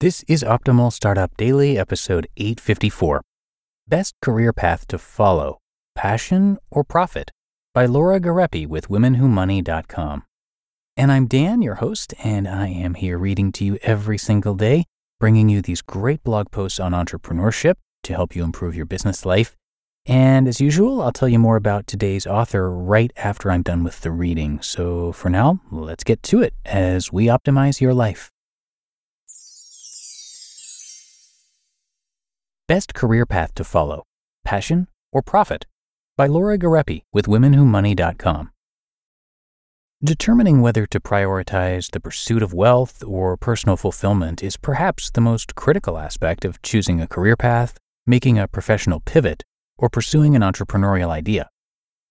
This is Optimal Startup Daily, episode 854 Best Career Path to Follow Passion or Profit by Laura Gariepy with WomenWhoMoney.com. And I'm Dan, your host, and I am here reading to you every single day, bringing you these great blog posts on entrepreneurship to help you improve your business life. And as usual, I'll tell you more about today's author right after I'm done with the reading. So for now, let's get to it as we optimize your life. Best Career Path to Follow Passion or Profit by Laura Gariepy with WomenWhoMoney.com. Determining whether to prioritize the pursuit of wealth or personal fulfillment is perhaps the most critical aspect of choosing a career path, making a professional pivot, or pursuing an entrepreneurial idea.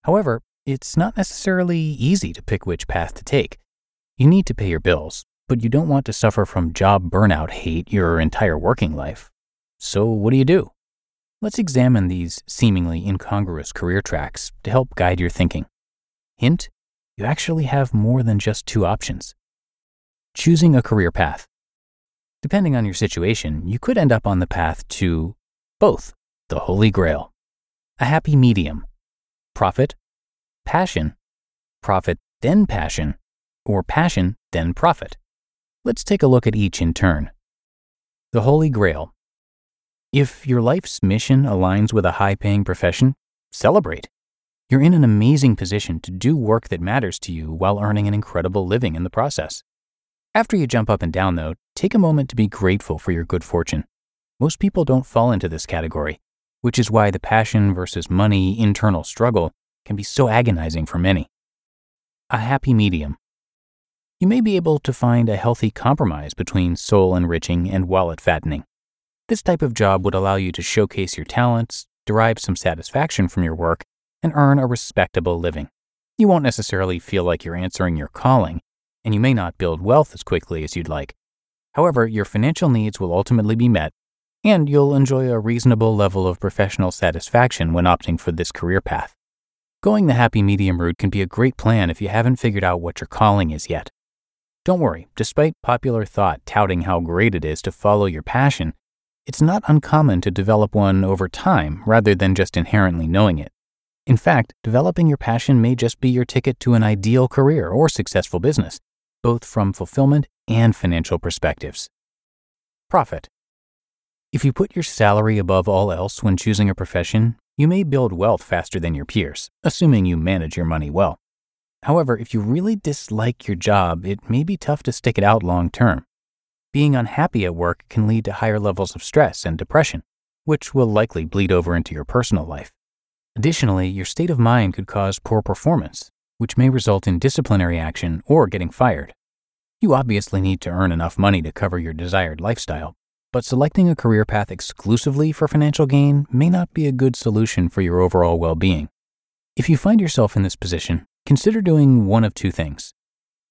However, it's not necessarily easy to pick which path to take. You need to pay your bills, but you don't want to suffer from job burnout hate your entire working life. So, what do you do? Let's examine these seemingly incongruous career tracks to help guide your thinking. Hint you actually have more than just two options. Choosing a career path. Depending on your situation, you could end up on the path to both the Holy Grail, a happy medium, profit, passion, profit, then passion, or passion, then profit. Let's take a look at each in turn. The Holy Grail if your life's mission aligns with a high paying profession, celebrate. You're in an amazing position to do work that matters to you while earning an incredible living in the process. After you jump up and down, though, take a moment to be grateful for your good fortune. Most people don't fall into this category, which is why the passion versus money internal struggle can be so agonizing for many. A happy medium. You may be able to find a healthy compromise between soul enriching and wallet fattening. This type of job would allow you to showcase your talents, derive some satisfaction from your work, and earn a respectable living. You won't necessarily feel like you're answering your calling, and you may not build wealth as quickly as you'd like. However, your financial needs will ultimately be met, and you'll enjoy a reasonable level of professional satisfaction when opting for this career path. Going the happy medium route can be a great plan if you haven't figured out what your calling is yet. Don't worry, despite popular thought touting how great it is to follow your passion, it's not uncommon to develop one over time rather than just inherently knowing it. In fact, developing your passion may just be your ticket to an ideal career or successful business, both from fulfillment and financial perspectives. Profit. If you put your salary above all else when choosing a profession, you may build wealth faster than your peers, assuming you manage your money well. However, if you really dislike your job, it may be tough to stick it out long term being unhappy at work can lead to higher levels of stress and depression, which will likely bleed over into your personal life. Additionally, your state of mind could cause poor performance, which may result in disciplinary action or getting fired. You obviously need to earn enough money to cover your desired lifestyle, but selecting a career path exclusively for financial gain may not be a good solution for your overall well being. If you find yourself in this position, consider doing one of two things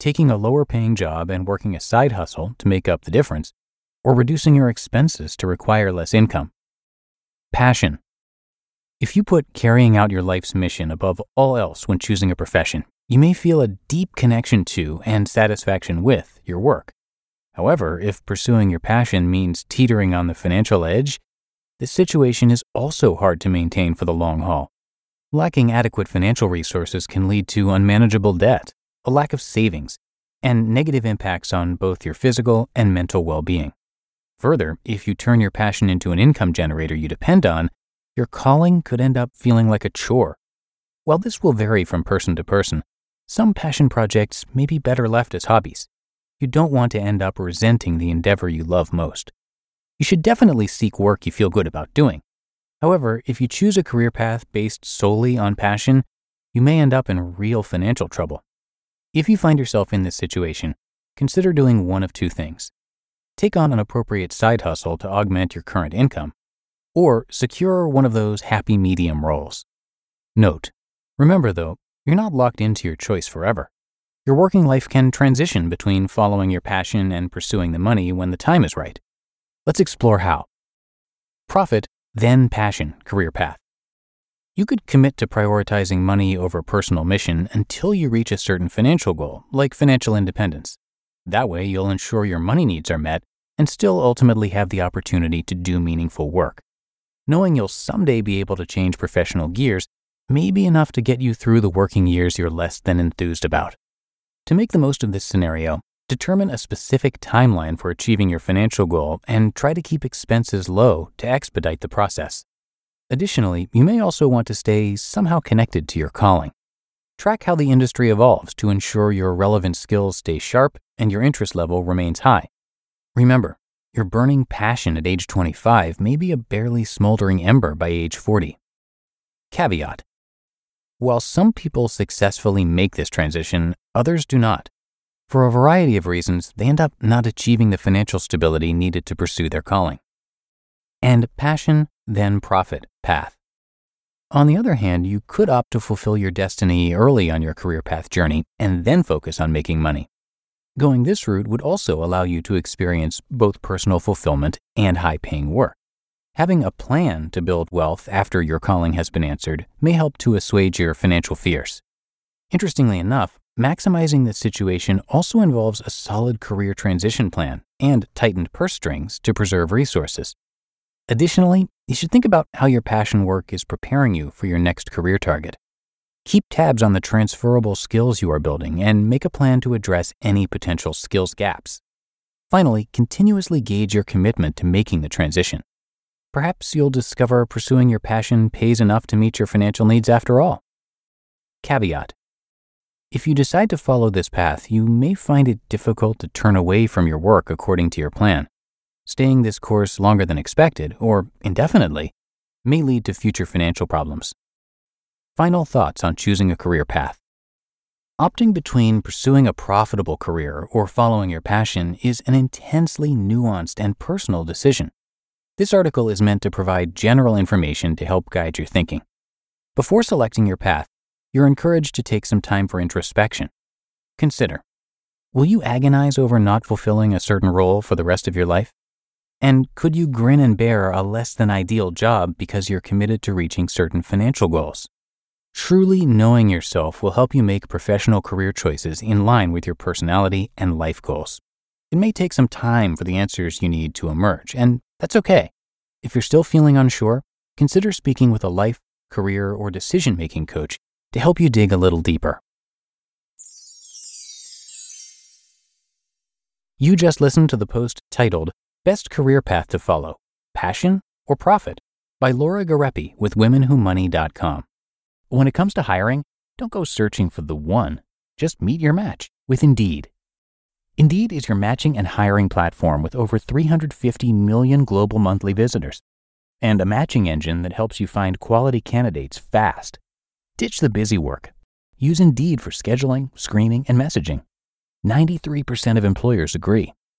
taking a lower paying job and working a side hustle to make up the difference, or reducing your expenses to require less income. Passion. If you put carrying out your life's mission above all else when choosing a profession, you may feel a deep connection to and satisfaction with your work. However, if pursuing your passion means teetering on the financial edge, the situation is also hard to maintain for the long haul. Lacking adequate financial resources can lead to unmanageable debt, a lack of savings, and negative impacts on both your physical and mental well being. Further, if you turn your passion into an income generator you depend on, your calling could end up feeling like a chore. While this will vary from person to person, some passion projects may be better left as hobbies. You don't want to end up resenting the endeavor you love most. You should definitely seek work you feel good about doing. However, if you choose a career path based solely on passion, you may end up in real financial trouble. If you find yourself in this situation, consider doing one of two things. Take on an appropriate side hustle to augment your current income, or secure one of those happy medium roles. Note, remember though, you're not locked into your choice forever. Your working life can transition between following your passion and pursuing the money when the time is right. Let's explore how. Profit, then passion, career path. You could commit to prioritizing money over personal mission until you reach a certain financial goal, like financial independence. That way, you'll ensure your money needs are met and still ultimately have the opportunity to do meaningful work. Knowing you'll someday be able to change professional gears may be enough to get you through the working years you're less than enthused about. To make the most of this scenario, determine a specific timeline for achieving your financial goal and try to keep expenses low to expedite the process. Additionally, you may also want to stay somehow connected to your calling. Track how the industry evolves to ensure your relevant skills stay sharp and your interest level remains high. Remember, your burning passion at age 25 may be a barely smoldering ember by age 40. Caveat While some people successfully make this transition, others do not. For a variety of reasons, they end up not achieving the financial stability needed to pursue their calling. And passion, then profit path. On the other hand, you could opt to fulfill your destiny early on your career path journey and then focus on making money. Going this route would also allow you to experience both personal fulfillment and high paying work. Having a plan to build wealth after your calling has been answered may help to assuage your financial fears. Interestingly enough, maximizing this situation also involves a solid career transition plan and tightened purse strings to preserve resources. Additionally, you should think about how your passion work is preparing you for your next career target. Keep tabs on the transferable skills you are building and make a plan to address any potential skills gaps. Finally, continuously gauge your commitment to making the transition. Perhaps you'll discover pursuing your passion pays enough to meet your financial needs after all. Caveat If you decide to follow this path, you may find it difficult to turn away from your work according to your plan. Staying this course longer than expected, or indefinitely, may lead to future financial problems. Final thoughts on choosing a career path. Opting between pursuing a profitable career or following your passion is an intensely nuanced and personal decision. This article is meant to provide general information to help guide your thinking. Before selecting your path, you're encouraged to take some time for introspection. Consider Will you agonize over not fulfilling a certain role for the rest of your life? And could you grin and bear a less than ideal job because you're committed to reaching certain financial goals? Truly knowing yourself will help you make professional career choices in line with your personality and life goals. It may take some time for the answers you need to emerge, and that's okay. If you're still feeling unsure, consider speaking with a life, career, or decision making coach to help you dig a little deeper. You just listened to the post titled Best Career Path to Follow Passion or Profit by Laura Gariepy with WomenWhoMoney.com. When it comes to hiring, don't go searching for the one, just meet your match with Indeed. Indeed is your matching and hiring platform with over 350 million global monthly visitors and a matching engine that helps you find quality candidates fast. Ditch the busy work. Use Indeed for scheduling, screening, and messaging. 93% of employers agree.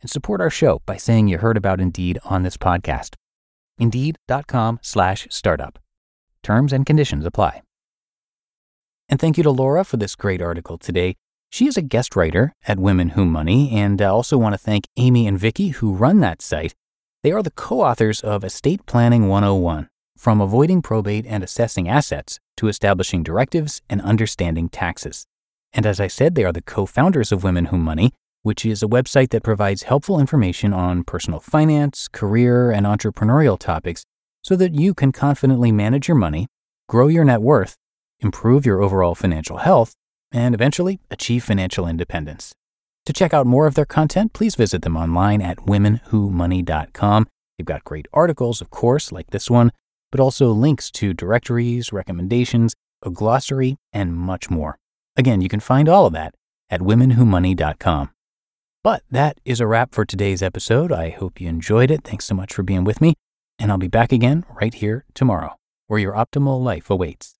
and support our show by saying you heard about Indeed on this podcast. Indeed.com slash startup. Terms and conditions apply. And thank you to Laura for this great article today. She is a guest writer at Women Who Money, and I also want to thank Amy and Vicky who run that site. They are the co authors of Estate Planning 101 From Avoiding Probate and Assessing Assets to Establishing Directives and Understanding Taxes. And as I said, they are the co founders of Women Who Money, which is a website that provides helpful information on personal finance, career, and entrepreneurial topics so that you can confidently manage your money, grow your net worth, improve your overall financial health, and eventually achieve financial independence. To check out more of their content, please visit them online at womenwhomoney.com. They've got great articles, of course, like this one, but also links to directories, recommendations, a glossary, and much more. Again, you can find all of that at womenwhomoney.com. But that is a wrap for today's episode. I hope you enjoyed it. Thanks so much for being with me. And I'll be back again right here tomorrow, where your optimal life awaits.